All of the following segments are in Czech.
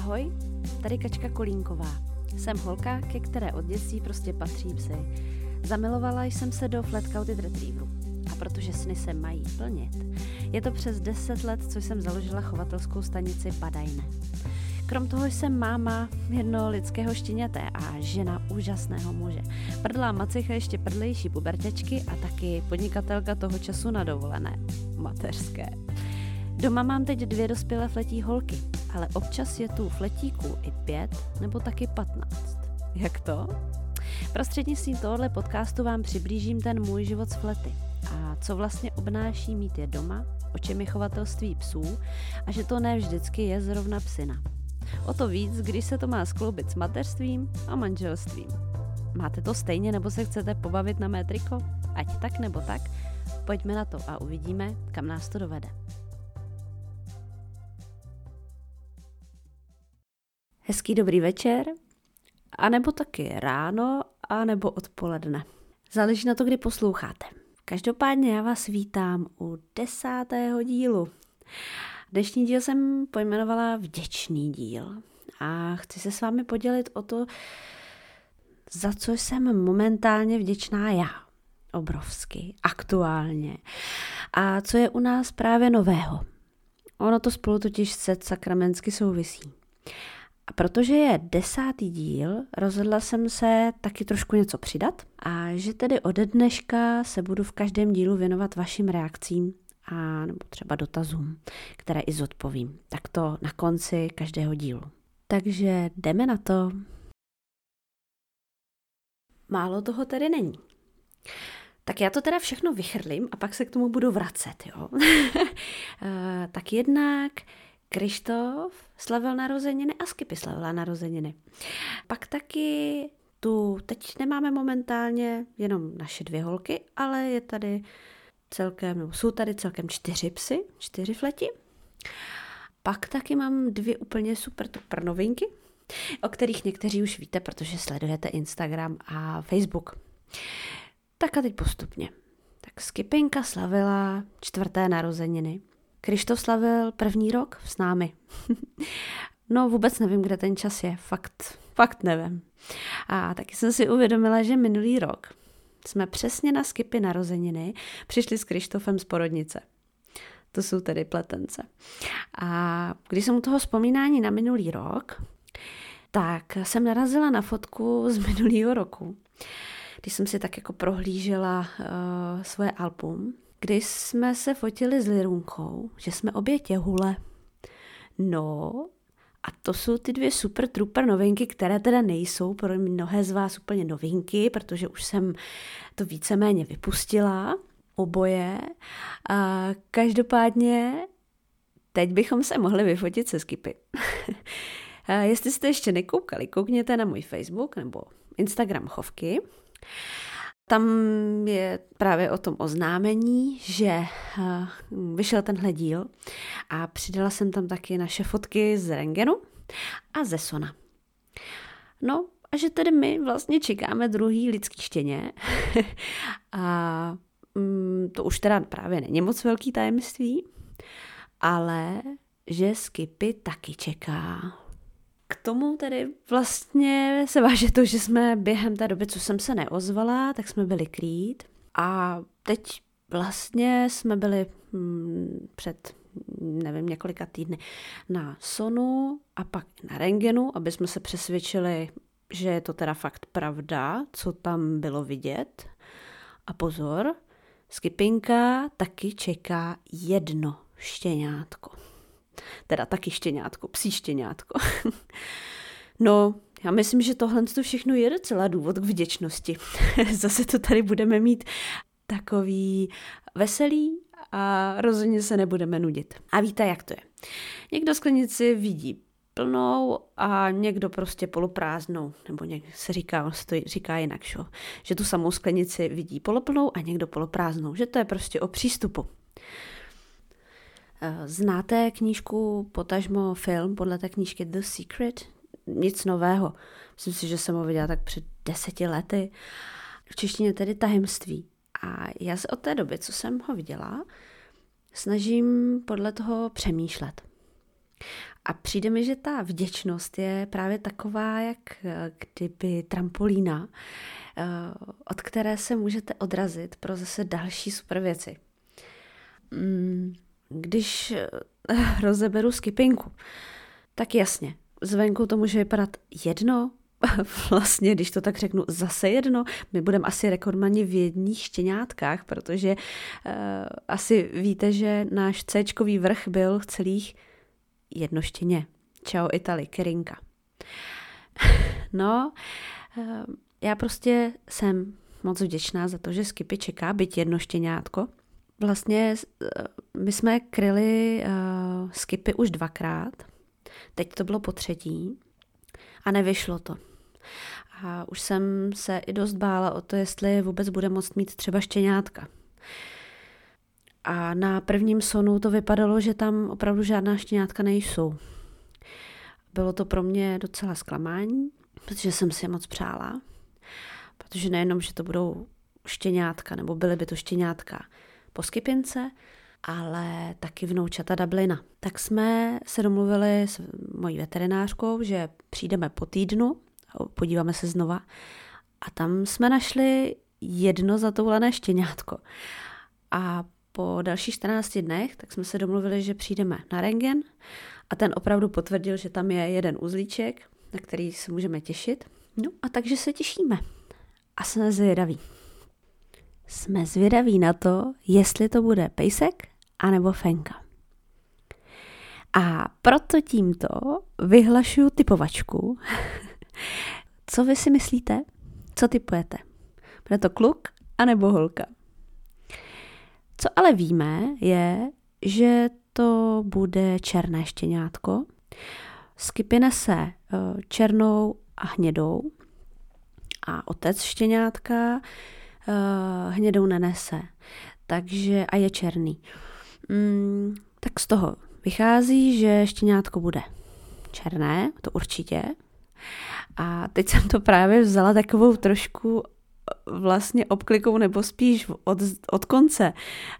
Ahoj, tady Kačka Kolínková. Jsem holka, ke které od dětství prostě patří psy. Zamilovala jsem se do Flat Coated Retrieveru. A protože sny se mají plnit, je to přes 10 let, co jsem založila chovatelskou stanici Badajne. Krom toho jsem máma jednoho lidského štěněte a žena úžasného muže. Prdlá macicha ještě prdlejší pubertěčky a taky podnikatelka toho času na dovolené. Mateřské. Doma mám teď dvě dospělé fletí holky, ale občas je tu fletíků i pět nebo taky patnáct. Jak to? Prostřednictvím tohohle podcastu vám přiblížím ten můj život s flety a co vlastně obnáší mít je doma, o čem je chovatelství psů a že to ne vždycky je zrovna psina. O to víc, když se to má skloubit s mateřstvím a manželstvím. Máte to stejně nebo se chcete pobavit na mé triko? Ať tak nebo tak, pojďme na to a uvidíme, kam nás to dovede. Hezký dobrý večer, anebo taky ráno, anebo odpoledne. Záleží na to, kdy posloucháte. Každopádně já vás vítám u desátého dílu. Dnešní díl jsem pojmenovala Vděčný díl a chci se s vámi podělit o to, za co jsem momentálně vděčná já. Obrovsky, aktuálně. A co je u nás právě nového. Ono to spolu totiž se sakramensky souvisí. A protože je desátý díl, rozhodla jsem se taky trošku něco přidat a že tedy ode dneška se budu v každém dílu věnovat vašim reakcím a nebo třeba dotazům, které i zodpovím. Tak to na konci každého dílu. Takže jdeme na to. Málo toho tedy není. Tak já to teda všechno vychrlím a pak se k tomu budu vracet, jo. Eh, tak jednak Krištof slavil narozeniny a Skipy slavila narozeniny. Pak taky tu teď nemáme momentálně jenom naše dvě holky, ale je tady celkem, nebo jsou tady celkem čtyři psy, čtyři fleti. Pak taky mám dvě úplně super super novinky, o kterých někteří už víte, protože sledujete Instagram a Facebook. Tak a teď postupně. Tak Skipinka slavila čtvrté narozeniny. Krištof slavil první rok s námi. no vůbec nevím, kde ten čas je, fakt, fakt nevím. A taky jsem si uvědomila, že minulý rok jsme přesně na Skipy narozeniny přišli s Krištofem z porodnice. To jsou tedy pletence. A když jsem u toho vzpomínání na minulý rok, tak jsem narazila na fotku z minulého roku, když jsem si tak jako prohlížela uh, svoje album kdy jsme se fotili s Lirunkou, že jsme obě těhule. No, a to jsou ty dvě super trooper novinky, které teda nejsou pro mnohé z vás úplně novinky, protože už jsem to víceméně vypustila, oboje. A každopádně teď bychom se mohli vyfotit se skipy. jestli jste ještě nekoukali, koukněte na můj Facebook nebo Instagram Chovky. Tam je právě o tom oznámení, že eh, vyšel tenhle díl a přidala jsem tam taky naše fotky z Rengenu a ze Sona. No a že tedy my vlastně čekáme druhý lidský štěně a mm, to už teda právě není moc velký tajemství, ale že Skipy taky čeká. Tomu tedy vlastně se váže to, že jsme během té doby, co jsem se neozvala, tak jsme byli krýt a teď vlastně jsme byli hmm, před nevím, několika týdny na Sonu a pak na Rengenu, aby jsme se přesvědčili, že je to teda fakt pravda, co tam bylo vidět. A pozor, Skipinka taky čeká jedno štěňátko. Teda taky štěňátko, psí štěňátko. no, já myslím, že tohle to všechno je docela důvod k vděčnosti. Zase to tady budeme mít takový veselý a rozhodně se nebudeme nudit. A víte, jak to je. Někdo sklenici vidí plnou a někdo prostě poloprázdnou, nebo někdo se říká, se to říká jinak, šo? že tu samou sklenici vidí poloplnou a někdo poloprázdnou, že to je prostě o přístupu. Eh, znáte knížku, potažmo film podle té knížky The Secret? Nic nového. Myslím si, že jsem ho viděla tak před deseti lety. V češtině tedy tajemství. A já se od té doby, co jsem ho viděla, snažím podle toho přemýšlet. A přijde mi, že ta vděčnost je právě taková, jak kdyby trampolína, od které se můžete odrazit pro zase další super věci. Když rozeberu skipinku, tak jasně, zvenku to může vypadat jedno, vlastně, když to tak řeknu, zase jedno. My budeme asi rekordmani v jedních štěňátkách, protože uh, asi víte, že náš c vrch byl celých jedno štěně. Čau Itali, Kerinka. no, uh, já prostě jsem moc vděčná za to, že Skipy čeká byť jedno štěňátko. Vlastně uh, my jsme kryli uh, Skipy už dvakrát, teď to bylo po třetí a nevyšlo to. A už jsem se i dost bála o to, jestli vůbec bude moct mít třeba štěňátka. A na prvním sonu to vypadalo, že tam opravdu žádná štěňátka nejsou. Bylo to pro mě docela zklamání, protože jsem si je moc přála. Protože nejenom, že to budou štěňátka, nebo byly by to štěňátka po skypince, ale taky vnoučata Dublina. Tak jsme se domluvili s mojí veterinářkou, že přijdeme po týdnu podíváme se znova. A tam jsme našli jedno zatoulené štěňátko. A po dalších 14 dnech tak jsme se domluvili, že přijdeme na rengen a ten opravdu potvrdil, že tam je jeden uzlíček, na který se můžeme těšit. No a takže se těšíme. A jsme zvědaví. Jsme zvědaví na to, jestli to bude pejsek anebo fenka. A proto tímto vyhlašuju typovačku Co vy si myslíte? Co typujete? Bude to kluk anebo holka? Co ale víme, je, že to bude černé štěňátko. Skypine se eh, černou a hnědou a otec štěňátka eh, hnědou nenese, takže a je černý. Mm, tak z toho vychází, že štěňátko bude černé, to určitě, a teď jsem to právě vzala takovou trošku vlastně obklikou nebo spíš od, od konce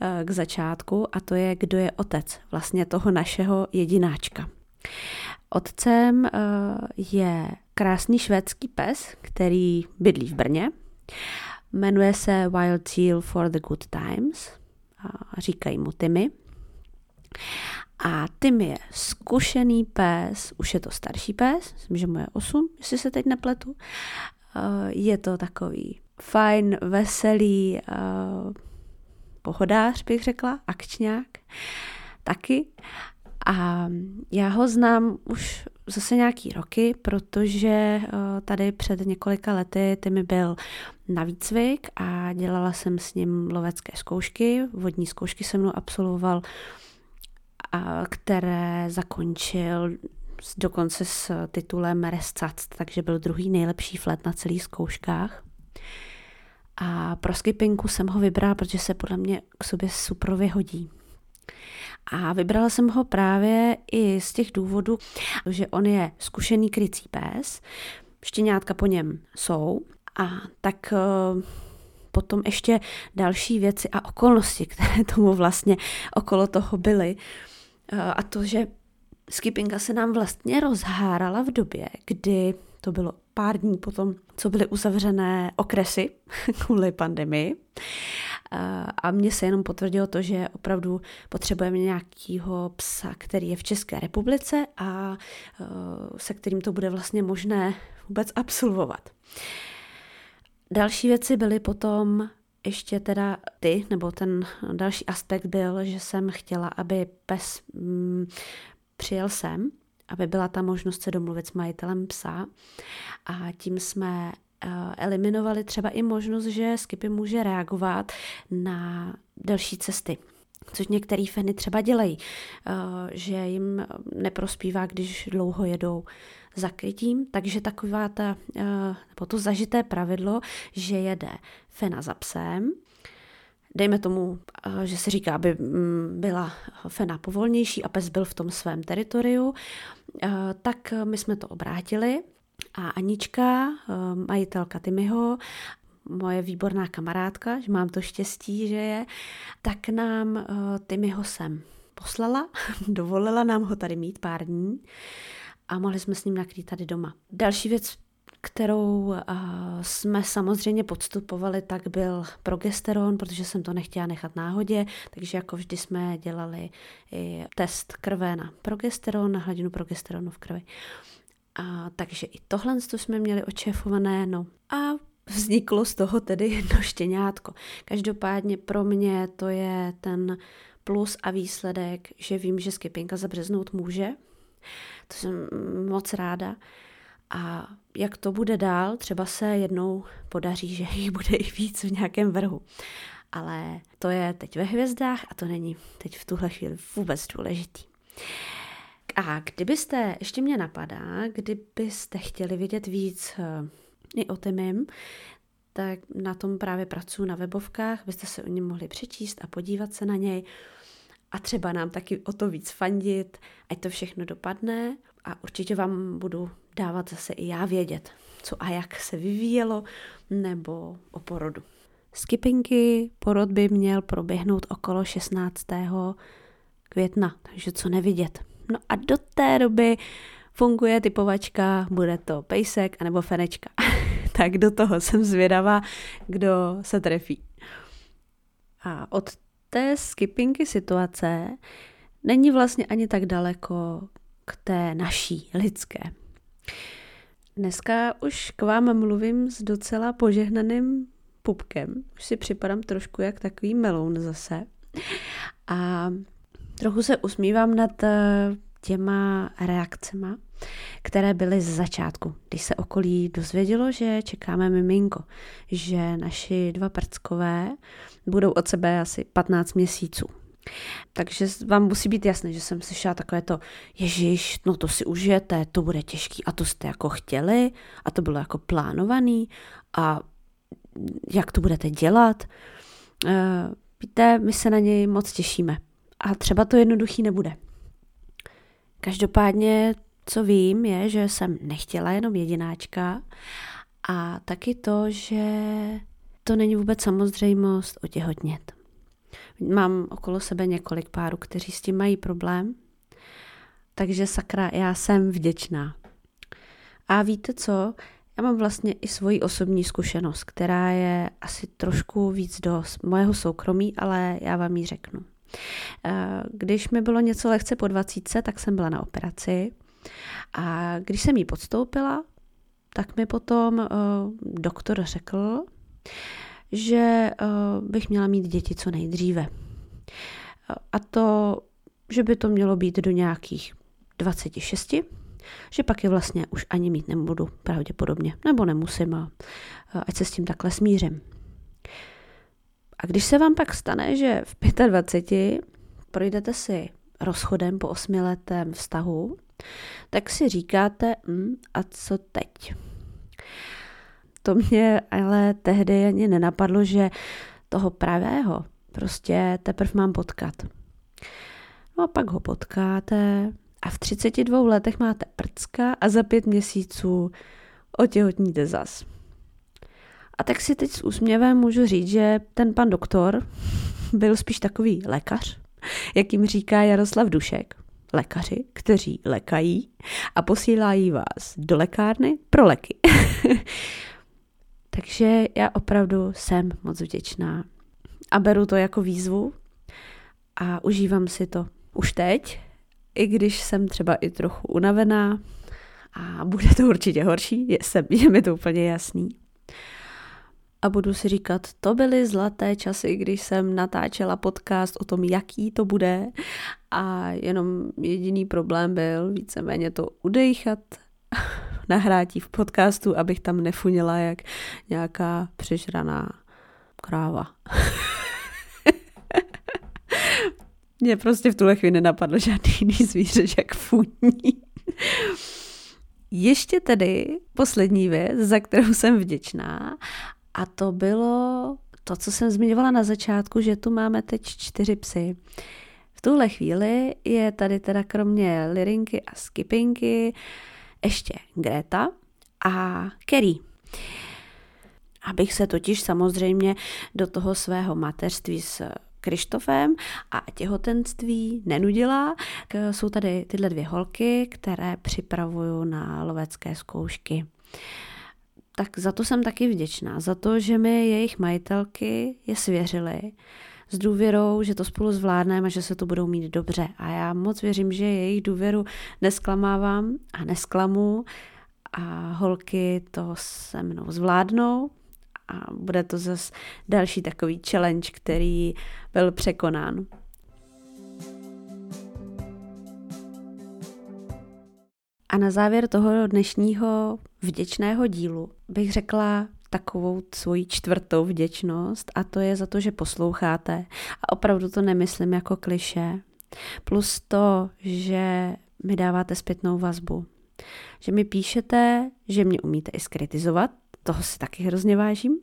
eh, k začátku a to je, kdo je otec vlastně toho našeho jedináčka. Otcem eh, je krásný švédský pes, který bydlí v Brně. Jmenuje se Wild Seal for the Good Times. A říkají mu Timmy. A Tim je zkušený pes, už je to starší pes, myslím, že mu je 8, jestli se teď nepletu. Eh, je to takový fajn, veselý uh, pohodář, bych řekla, akčňák taky. A já ho znám už zase nějaký roky, protože uh, tady před několika lety Timmy byl na výcvik a dělala jsem s ním lovecké zkoušky. Vodní zkoušky se mnou absolvoval které zakončil dokonce s titulem Rescac, takže byl druhý nejlepší flet na celých zkouškách. A pro skipinku jsem ho vybrala, protože se podle mě k sobě super vyhodí. A vybrala jsem ho právě i z těch důvodů, že on je zkušený krycí pes, štěňátka po něm jsou a tak eh, potom ještě další věci a okolnosti, které tomu vlastně okolo toho byly, Eh, a to, že skipinga se nám vlastně rozhárala v době, kdy to bylo pár dní potom, co byly uzavřené okresy kvůli pandemii. A mně se jenom potvrdilo to, že opravdu potřebujeme nějakého psa, který je v České republice a eh, se kterým to bude vlastně možné vůbec absolvovat. Další věci byly potom ještě teda ty, nebo ten další aspekt byl, že jsem chtěla, aby pes mm, přijel sem, aby byla ta možnost se domluvit s majitelem psa a tím jsme eliminovali třeba i možnost, že Skipy může reagovat na další cesty což některé feny třeba dělají, uh, že jim neprospívá, když dlouho jedou zakrytím, takže taková ta, uh, nebo to zažité pravidlo, že jede fena za psem, dejme tomu, eh, že se říká, aby mm, byla fena povolnější a pes byl v tom svém teritoriu, eh, tak my jsme to obrátili a Anička, eh, majitelka Timyho, moje výborná kamarádka, že mám to štěstí, že je, tak nám Timyho sem poslala, dovolila nám ho tady mít pár dní a mohli jsme s ním nakrýt tady doma. Další věc, kterou uh, jsme samozřejmě podstupovali, tak byl progesteron, protože jsem to nechtěla nechat náhodě, takže jako vždy jsme dělali i test krve na progesteron, na hladinu progesteronu v krvi. A, takže i tohle jsme měli očefované, no a vzniklo z toho tedy jedno štěňátko. Každopádně pro mě to je ten plus a výsledek, že vím, že skipinka zabřeznout může. To jsem moc ráda. A jak to bude dál, třeba se jednou podaří, že jich bude i víc v nějakém vrhu. Ale to je teď ve hvězdách a to není teď v tuhle chvíli vůbec důležitý. A kdybyste, ještě mě napadá, kdybyste chtěli vidět víc eh, i o Timim, tak na tom právě pracuji na webovkách, byste se o něm mohli přečíst a podívat se na něj a třeba nám taky o to víc fandit, ať to všechno dopadne a určitě vám budu dávat zase i já vědět, co a jak se vyvíjelo, nebo o porodu. Skipinky porod by měl proběhnout okolo 16. května, takže co nevidět. No a do té doby funguje typovačka, bude to pejsek anebo fenečka. tak do toho jsem zvědavá, kdo se trefí. A od té skippingy situace není vlastně ani tak daleko k té naší lidské. Dneska už k vám mluvím s docela požehnaným pupkem. Už si připadám trošku jak takový meloun zase. A trochu se usmívám nad eh, těma reakcema, které byly z začátku, když se okolí dozvědělo, že čekáme miminko, že naši dva prckové budou od sebe asi 15 měsíců. Takže vám musí být jasné, že jsem slyšela takové to, ježiš, no to si užijete, to bude těžký a to jste jako chtěli a to bylo jako plánovaný a jak to budete dělat. Eh, víte, my se na něj moc těšíme a třeba to jednoduchý nebude. Každopádně, co vím, je, že jsem nechtěla jenom jedináčka a taky to, že to není vůbec samozřejmost otěhotnět. Mám okolo sebe několik párů, kteří s tím mají problém, takže sakra, já jsem vděčná. A víte co? Já mám vlastně i svoji osobní zkušenost, která je asi trošku víc do mojeho soukromí, ale já vám ji řeknu. Eh, když mi bylo něco lehce po 20, tak jsem byla na operaci a když jsem ji podstoupila, tak mi potom uh, doktor řekl, že uh, bych měla mít děti co nejdříve. A to, že by to mělo být do nějakých 26, že pak je vlastně už ani mít nebudu pravděpodobně, nebo nemusím a ať se s tím takhle smířím. A když se vám pak stane, že v 25 projdete si rozchodem po osmiletém vztahu, tak si říkáte, hm, a co teď? To mě ale tehdy ani nenapadlo, že toho pravého prostě teprve mám potkat. No a pak ho potkáte a v 32 letech máte prcka a za pět měsíců otěhotníte zas. A tak si teď s úsměvem můžu říct, že ten pan doktor byl spíš takový lékař, jak jim říká Jaroslav Dušek. Lékaři, kteří lékají a posílají vás do lékárny pro léky. Takže já opravdu jsem moc vděčná a beru to jako výzvu a užívám si to už teď, i když jsem třeba i trochu unavená a bude to určitě horší, je, sem, je mi to úplně jasný a budu si říkat, to byly zlaté časy, když jsem natáčela podcast o tom, jaký to bude a jenom jediný problém byl víceméně to udejchat nahrátí v podcastu, abych tam nefunila jak nějaká přežraná kráva. Mně prostě v tuhle chvíli nenapadlo žádný jiný zvíře, jak funí. Ještě tedy poslední věc, za kterou jsem vděčná a to bylo to, co jsem zmiňovala na začátku, že tu máme teď čtyři psy. V tuhle chvíli je tady teda kromě Lirinky a Skipinky ještě Greta a Kerry. Abych se totiž samozřejmě do toho svého mateřství s Krištofem a těhotenství nenudila. Jsou tady tyhle dvě holky, které připravuju na lovecké zkoušky. Tak za to jsem taky vděčná, za to, že mi jejich majitelky je svěřily s důvěrou, že to spolu zvládneme a že se to budou mít dobře. A já moc věřím, že jejich důvěru nesklamávám a nesklamu a holky to se mnou zvládnou a bude to zase další takový challenge, který byl překonán. A na závěr toho dnešního vděčného dílu bych řekla takovou svoji čtvrtou vděčnost a to je za to, že posloucháte. A opravdu to nemyslím jako kliše. Plus to, že mi dáváte zpětnou vazbu. Že mi píšete, že mě umíte i skritizovat, toho si taky hrozně vážím.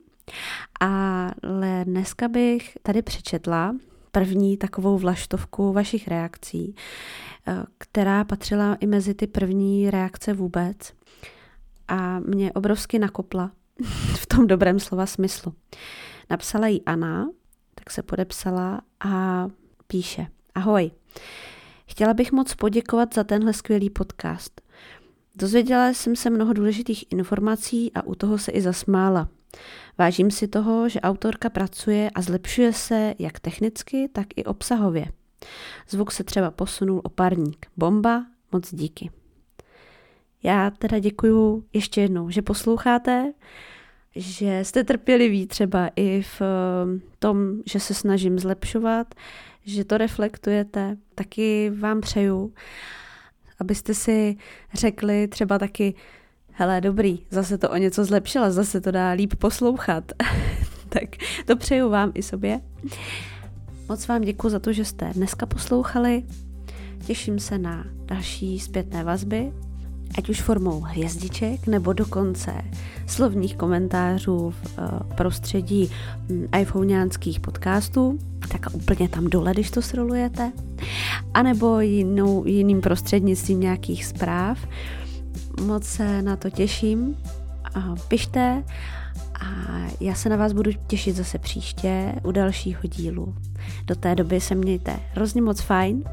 Ale dneska bych tady přečetla první takovou vlaštovku vašich reakcí, eh, která patřila i mezi ty první reakce vůbec a mě obrovsky nakopla v tom dobrém slova smyslu. Napsala jí Anna, tak se podepsala a píše. Ahoj, chtěla bych moc poděkovat za tenhle skvělý podcast. Dozvěděla jsem se mnoho důležitých informací a u toho se i zasmála. Vážím si toho, že autorka pracuje a zlepšuje se jak technicky, tak i obsahově. Zvuk se třeba posunul o parník. Bomba, moc díky. Já teda děkuju ještě jednou, že posloucháte, že jste trpěliví třeba i v eh, tom, že se snažím zlepšovat, že to reflektujete. Taky vám přeju, abyste si řekli třeba taky, hele, dobrý, zase to o něco zlepšila, zase to dá líp poslouchat. tak to přeju vám i sobě. Moc vám děkuji za to, že jste dneska poslouchali. Těším se na další zpětné vazby ať už formou hvězdiček nebo dokonce slovních komentářů v uh, prostředí um, iPhoneánských podcastů, tak úplně tam dole, když to srolujete, anebo jinou, jiným prostřednictvím nějakých zpráv. Moc se na to těším. Pište a já se na vás budu těšit zase příště u dalšího dílu. Do té doby se mějte hrozně moc fajn,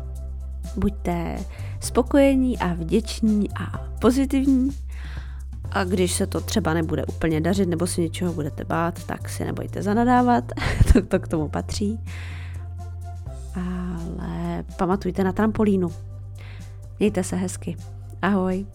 buďte spokojení a vděční a pozitivní. A když se to třeba nebude úplně dařit nebo si něčeho budete bát, tak si nebojte zanadávat, to, to k tomu patří. Ale pamatujte na trampolínu. Mějte se hezky. Ahoj.